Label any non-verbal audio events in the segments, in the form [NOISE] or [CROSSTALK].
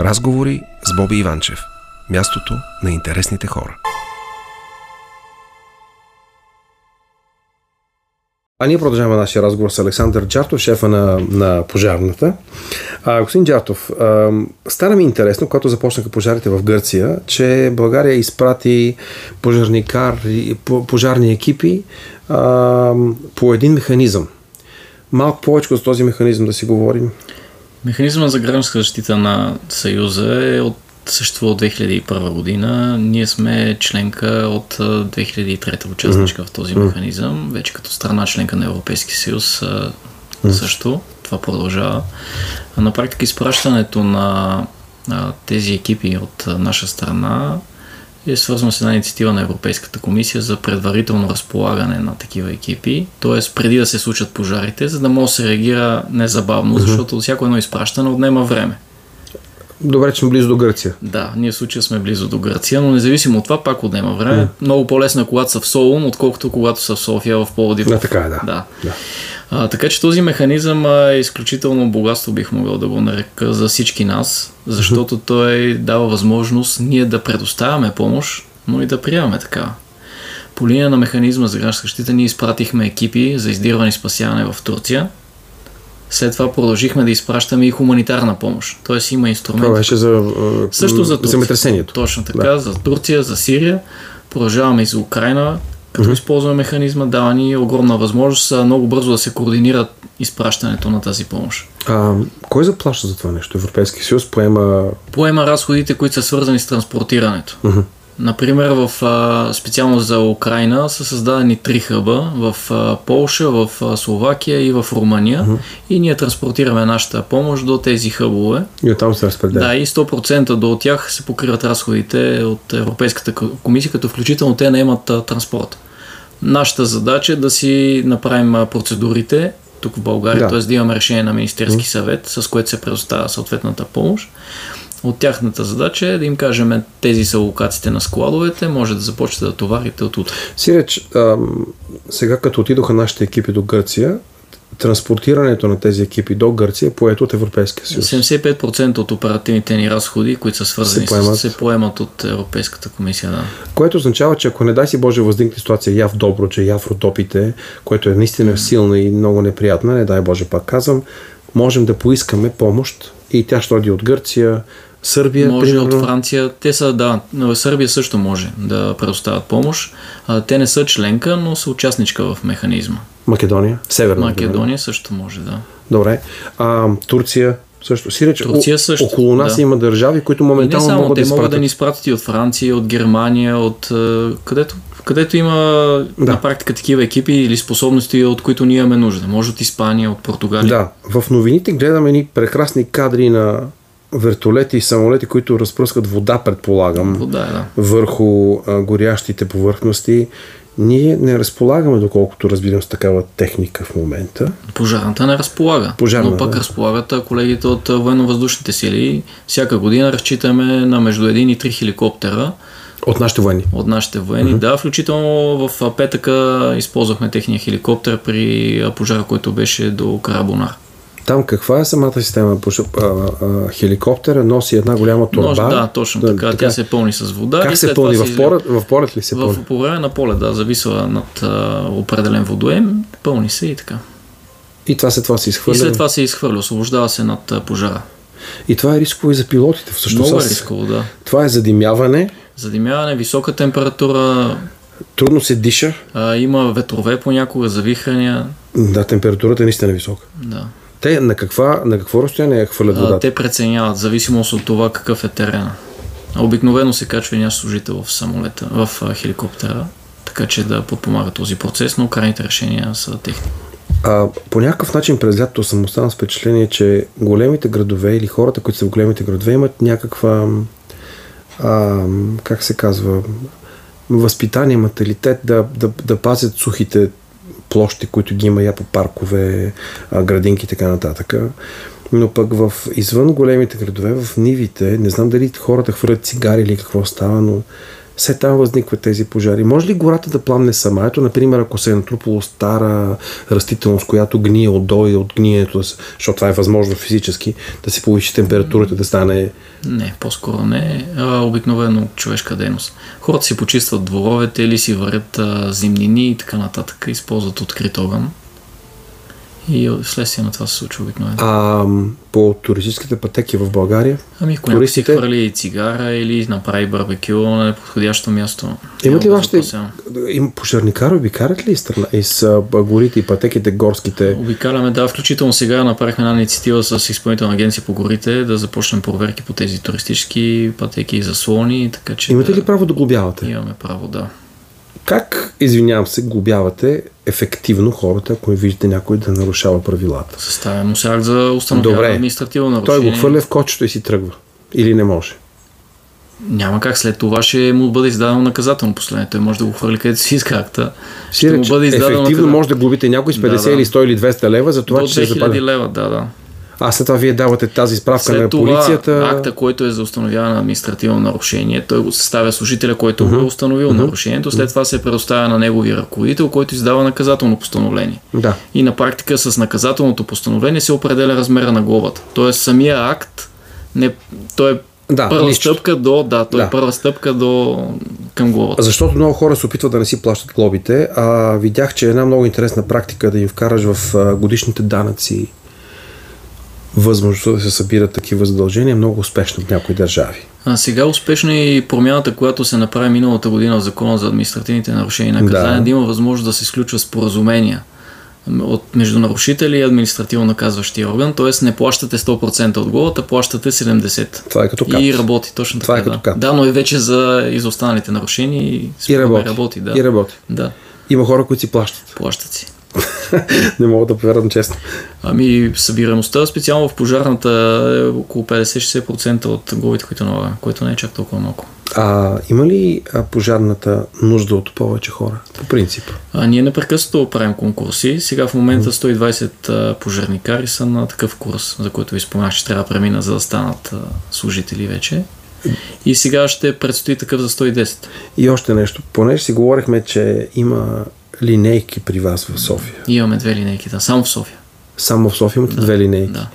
Разговори с Боби Иванчев. Мястото на интересните хора. А ние продължаваме нашия разговор с Александър Джартов, шефа на, на пожарната. А, господин Джартов, а, стана ми интересно, когато започнаха пожарите в Гърция, че България изпрати пожарникар, пожарни екипи а, по един механизъм. Малко повече за този механизъм да си говорим. Механизма за гражданска защита на Съюза е от съществува от 2001 година. Ние сме членка от 2003 участничка mm-hmm. в този механизъм, вече като страна членка на Европейски съюз mm-hmm. също. Това продължава. На практика изпращането на тези екипи от наша страна е свързано с една инициатива на Европейската комисия за предварително разполагане на такива екипи, т.е. преди да се случат пожарите, за да може да се реагира незабавно, mm-hmm. защото всяко едно изпращане отнема време. Добре, че сме близо до Гърция. Да, ние в случая сме близо до Гърция, но независимо от това, пак отнема време. Mm. Много по-лесно е когато са в Солун, отколкото когато са в София, в Пловдив. Да, така е, да. да. да. А, така че този механизъм е изключително богатство, бих могъл да го нарека за всички нас, защото той дава възможност ние да предоставяме помощ, но и да приемаме така. По линия на механизма за гражданска защита ние изпратихме екипи за издирване и спасяване в Турция, след това продължихме да изпращаме и хуманитарна помощ. Тоест има инструменти. Това беше за, също за Турция. земетресението. Точно така, да. за Турция, за Сирия. Продължаваме и за Украина, като mm-hmm. използваме механизма, дава ни огромна възможност много бързо да се координират изпращането на тази помощ. А, кой заплаща за това нещо? Европейски съюз поема... Поема разходите, които са свързани с транспортирането. Mm-hmm. Например, в, специално за Украина са създадени три хъба в Полша, в Словакия и в Румъния uh-huh. и ние транспортираме нашата помощ до тези хъбове. И оттам се разпределя. Да, и 100% до тях се покриват разходите от Европейската комисия, като включително те не имат транспорт. Нашата задача е да си направим процедурите тук в България, да. т.е. да имаме решение на Министерски съвет, с което се предоставя съответната помощ от тяхната задача е да им кажем тези са локациите на складовете, може да започнете да товарите от утре. Сиреч, сега като отидоха нашите екипи до Гърция, транспортирането на тези екипи до Гърция е поето от Европейския съюз. 75% от оперативните ни разходи, които са свързани се поемат, с, се поемат от Европейската комисия. Да. Което означава, че ако не дай си Боже възникне ситуация я в Доброче, я в Родопите, което е наистина силна и много неприятна, не дай Боже пак казвам, можем да поискаме помощ и тя ще роди от Гърция, Сърбия, може примерно. от Франция. Те са, да, Сърбия също може да предоставят помощ. Те не са членка, но са участничка в механизма. Македония? Северна Македония Македония също може, да. Добре. А, Турция също. Сиреч, Турция също. Около нас да. има държави, които моментално не само, могат те да могат да ни изпратят и от Франция, от Германия, от където, където има да. на практика такива екипи или способности, от които ние имаме нужда. Може от Испания, от Португалия. Да. В новините гледаме ни прекрасни кадри на вертолети и самолети, които разпръскат вода, предполагам, вода, да. върху а, горящите повърхности. Ние не разполагаме, доколкото разбирам, с такава техника в момента. Пожарната не разполага. Пожарна, но пък да. разполагат колегите от военно-въздушните сили. Всяка година разчитаме на между 1 и 3 хеликоптера. От нашите военни? От нашите военни, mm-hmm. да. Включително в петъка използвахме техния хеликоптер при пожара, който беше до Карабонар. Там каква е самата система? Хеликоптера носи една голяма турба. Да, точно така. така. Тя се пълни с вода. Как се пълни? В, полет, в полет ли се в, пълни? По време на полет, да. Зависва над а, определен водоем. Пълни се и така. И това след това се изхвърля? И след това се изхвърля. Освобождава се над пожара. И това е рисково и за пилотите. Всъщност, Много е рисково, да. Това е задимяване. Задимяване, висока температура. Трудно се диша. А, има ветрове понякога, завихрания. Да, температурата е наистина висока. Да. Те на, каква, на какво разстояние хвърлят водата? Те преценяват, зависимост от това какъв е терена. Обикновено се качва и служител в самолета, в хеликоптера, така че да подпомага този процес, но крайните решения са техни. А, по някакъв начин през лятото съм останал с впечатление, че големите градове или хората, които са в големите градове, имат някаква, а, как се казва, възпитание, маталитет да, да, да пазят сухите площи, които ги има я по паркове, градинки и така нататък. Но пък в извън големите градове, в нивите, не знам дали хората хвърлят цигари или какво става, но все там възникват тези пожари. Може ли гората да пламне сама? Ето, например, ако се е натрупало стара растителност, която гние отдолу и от гнието, защото това е възможно физически, да се повиши температурата, да стане... Не, по-скоро не. Обикновено човешка дейност. Хората си почистват дворовете или си варят а, зимнини и така нататък, използват открит огън. И вследствие на това се случва обикновено. А по туристическите пътеки в България? Ами, ако туристите... си хвърли цигара или направи барбекю на неподходящо място. Имат ли вашите... Има пожарникари обикарат ли страна из горите и пътеките горските? Обикаляме, да. Включително сега направихме една инициатива с изпълнителна агенция по горите да започнем проверки по тези туристически пътеки и заслони. Така, че Имате да... ли право да глобявате? Имаме право, да. Как, извинявам се, глобявате ефективно хората, ако виждате някой да нарушава правилата? Съставя му акт за установяване административно нарушение. Той го хвърля в кочето и си тръгва. Или не може? Няма как. След това ще му бъде издадено наказателно последне. Той може да го хвърли където си иска акта. Ще му бъде издадено Ефективно наказателно. може да глобите някой с 50 да, да. или 100 или 200 лева за това, До че се запали. лева, да, да. А след това вие давате тази справка след на полицията. Това, акта, който е за установяване на административно нарушение, той го съставя служителя, който uh-huh. го е установил uh-huh. нарушението. След това се предоставя на неговия ръководител, който издава наказателно постановление. Да. И на практика с наказателното постановление се определя размера на глобата. Тоест самия акт не, той е да, първа нищо. стъпка до, да, той е да. е първа стъпка до към глобата. Защото много хора се опитват да не си плащат глобите, а видях, че е една много интересна практика да им вкараш в годишните данъци възможността да се събират такива задължения е много успешна в някои държави. А сега успешно е и промяната, която се направи миналата година в Закона за административните нарушения и наказания, да. да има възможност да се изключва споразумения от между нарушители и административно наказващия орган, т.е. не плащате 100% от главата, плащате 70%. Това е като кап. И работи, точно Това така. е като да. кап. да, но и вече за изостаналите нарушения и, и работи. работи. Да. И работи. Да. Има хора, които си плащат. Плащат си. Не мога да повярвам честно. Ами събираемостта специално в пожарната е около 50-60% от главите, които налага, което не е чак толкова малко. А има ли пожарната нужда от повече хора, по принцип? А, ние непрекъснато правим конкурси. Сега в момента 120 пожарникари са на такъв курс, за който ви споменах, че трябва да премина, за да станат служители вече. И сега ще предстои такъв за 110. И още нещо. Понеже си говорихме, че има линейки при вас в София. Имаме две линейки, да, само в София. Само в София имате да, две линейки. Да.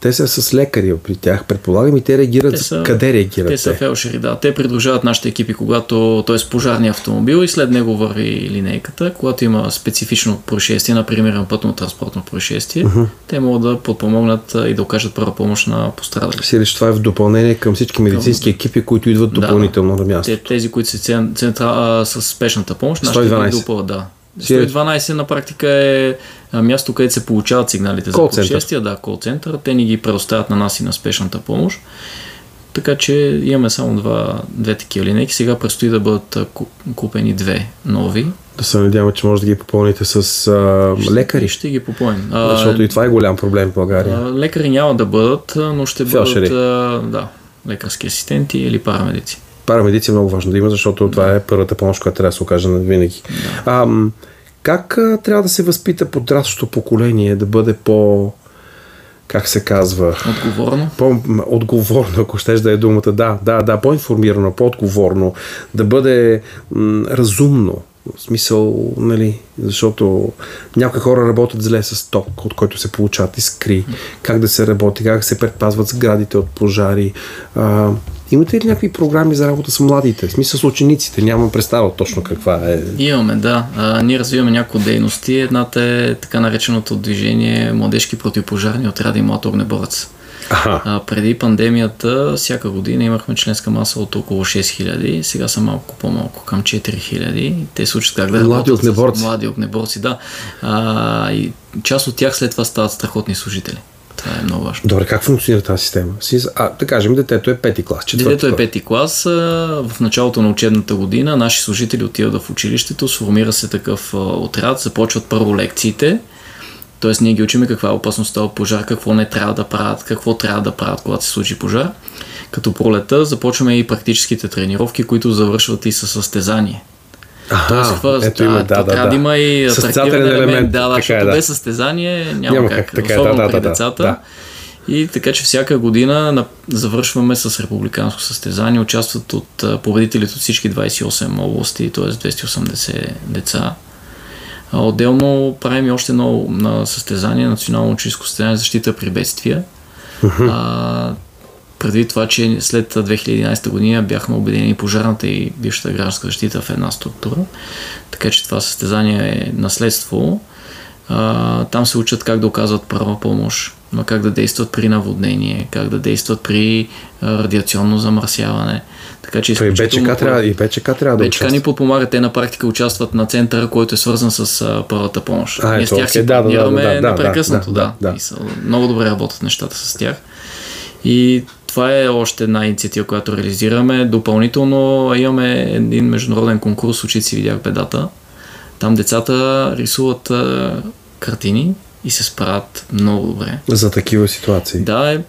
Те са с лекари при тях, предполагам, и те реагират. Те са, къде реагират? Те са фелшери, да. Те придружават нашите екипи, когато, т.е. пожарния автомобил и след него върви линейката. Когато има специфично происшествие, например пътно-транспортно происшествие, uh-huh. те могат да подпомогнат и да окажат първа помощ на пострадали. Си че това е в допълнение към всички медицински екипи, които идват допълнително да, на място. Те, тези, които са центра, с спешната помощ, нашите ги допълват, да. 112 на практика е място, където се получават сигналите за происшествия. Да, кол център. Те ни ги предоставят на нас и на спешната помощ. Така че имаме само два, две такива линейки. Сега предстои да бъдат купени две нови. Да се надяваме, че може да ги попълните с а, ще, лекари. Ще ги попълним. Защото и това е голям проблем в България. А, лекари няма да бъдат, но ще Фелшери. бъдат а, да, лекарски асистенти или парамедици парамедици е много важно да има, защото това е първата помощ, която трябва да се окаже на винаги. А, как а, трябва да се възпита подрастващото поколение да бъде по как се казва? Отговорно? По-отговорно, ако щеш да е думата. Да, да, да, по-информирано, по-отговорно, да бъде м- разумно. В смисъл, нали, защото някои хора работят зле с ток, от който се получават искри, как да се работи, как се предпазват сградите от пожари. А, Имате ли някакви програми за работа с младите? В смисъл с учениците? Нямам представа точно каква е. Имаме, да. А, ние развиваме някои дейности. Едната е така нареченото движение Младежки противопожарни отряди Млад огнеборец. А, преди пандемията всяка година имахме членска маса от около 6000, сега са малко по-малко, към 4000. Те се учат как да Млади огнеборци. Млади огнеборци, да. А, и част от тях след това стават страхотни служители. Това е много важно. Добре, как функционира тази система? А, да кажем, детето е пети клас. Детето е пети клас. В началото на учебната година наши служители отиват в училището, сформира се такъв отряд, започват първо лекциите. Тоест ние ги учиме каква е опасността от пожар, какво не трябва да правят, какво трябва да правят, когато се случи пожар. Като пролета започваме и практическите тренировки, които завършват и със състезание. Ага, Тоест, хвърз, ето има, да, да, трябва да, да има и атрактивен елемент. елемент. Да, да, защото е, да. без състезание няма, няма как, как така, е, особено да, да, при децата. Да. И така, че всяка година завършваме с републиканско състезание. Участват от победителите от всички 28 области, т.е. 280 деца. Отделно правим и още едно на състезание, национално ученическо състезание защита при бедствия. Uh-huh. А, преди това, че след 2011 година бяхме обединени пожарната и бившата гражданска защита в една структура. Така че това състезание е наследство. А, там се учат как да оказват първа помощ, как да действат при наводнение, как да действат при радиационно замърсяване. Така че и БЧК трябва, и БЧК трябва да БЧК ни подпомага. Те на практика участват на центъра, който е свързан с а, първата помощ. А, Ние с тях си да, да, да, да, непрекъснато, да, да, да, да. да. много добре работят нещата с тях. И това е още една инициатива, която реализираме. Допълнително имаме един международен конкурс Учици видях бедата. Там децата рисуват картини и се справят много добре. За такива ситуации. Да,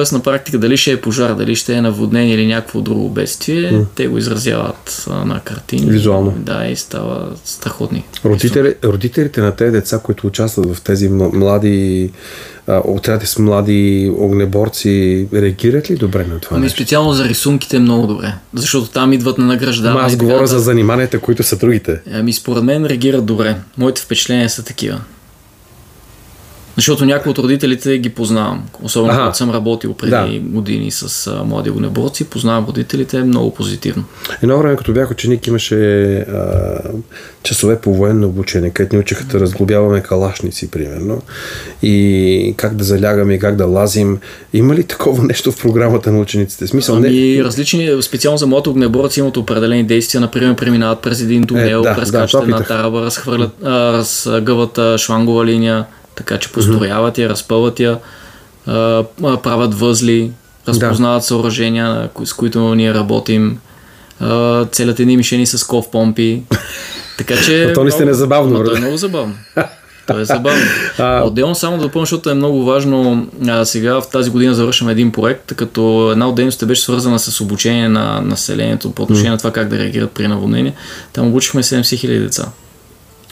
е, т.е. на практика дали ще е пожар, дали ще е наводнение или някакво друго бедствие, mm. те го изразяват а, на картини. Визуално. Да, и става страхотни. Родители, родителите на тези деца, които участват в тези млади отряди с млади огнеборци, реагират ли добре на това? Ами специално за рисунките много добре, защото там идват на награждаване. Аз говоря да... за заниманията, които са другите. Ами според мен реагират добре. Моите впечатления са такива. Защото някои от родителите ги познавам. Особено когато съм работил преди да. години с а, млади огнеборци, познавам родителите много позитивно. Едно време, като бях ученик, имаше а, часове по военно обучение, където ни учиха да разглобяваме калашници, примерно, и как да залягаме, и как да лазим. Има ли такова [LAUGHS] нещо в програмата на учениците? Смисъл, ами, не... различни, специално за млади огнеборци имат определени действия, например, преминават през един тунел, е, да, прескачат да, една тараба, разхвърлят, разгъват шлангова линия, така че построяват я, разпъват я, правят възли, разпознават да. съоръжения, с които ние работим, целят едни мишени с ков помпи. Така че. [LAUGHS] А то наистина е забавно. То е много забавно. То е забавно. [LAUGHS] Отделно само да допълня, защото е много важно. А, сега в тази година завършваме един проект, като една от дейностите беше свързана с обучение на населението по отношение mm. на това как да реагират при наводнение. Там обучихме 70 хиляди деца.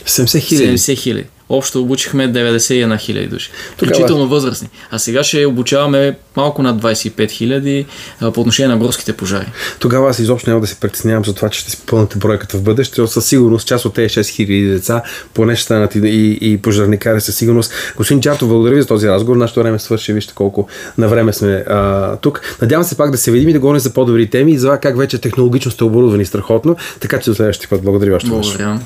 70 хиляди? 70 хиляди. Общо обучихме 91 хиляди души. Включително възрастни. А сега ще обучаваме малко над 25 хиляди по отношение на горските пожари. Тогава аз изобщо няма да се притеснявам за това, че ще си пълните бройката в бъдеще. Със сигурност част от тези 6 хиляди деца поне ще станат и, и, и пожарникари със сигурност. Господин Чарто, благодаря ви за този разговор. Нашето време свърши. Вижте колко на време сме а, тук. Надявам се пак да се видим и да говорим за по-добри теми и за това как вече технологично сте оборудвани страхотно. Така че до следващия път. Благодаря още. Благодаря.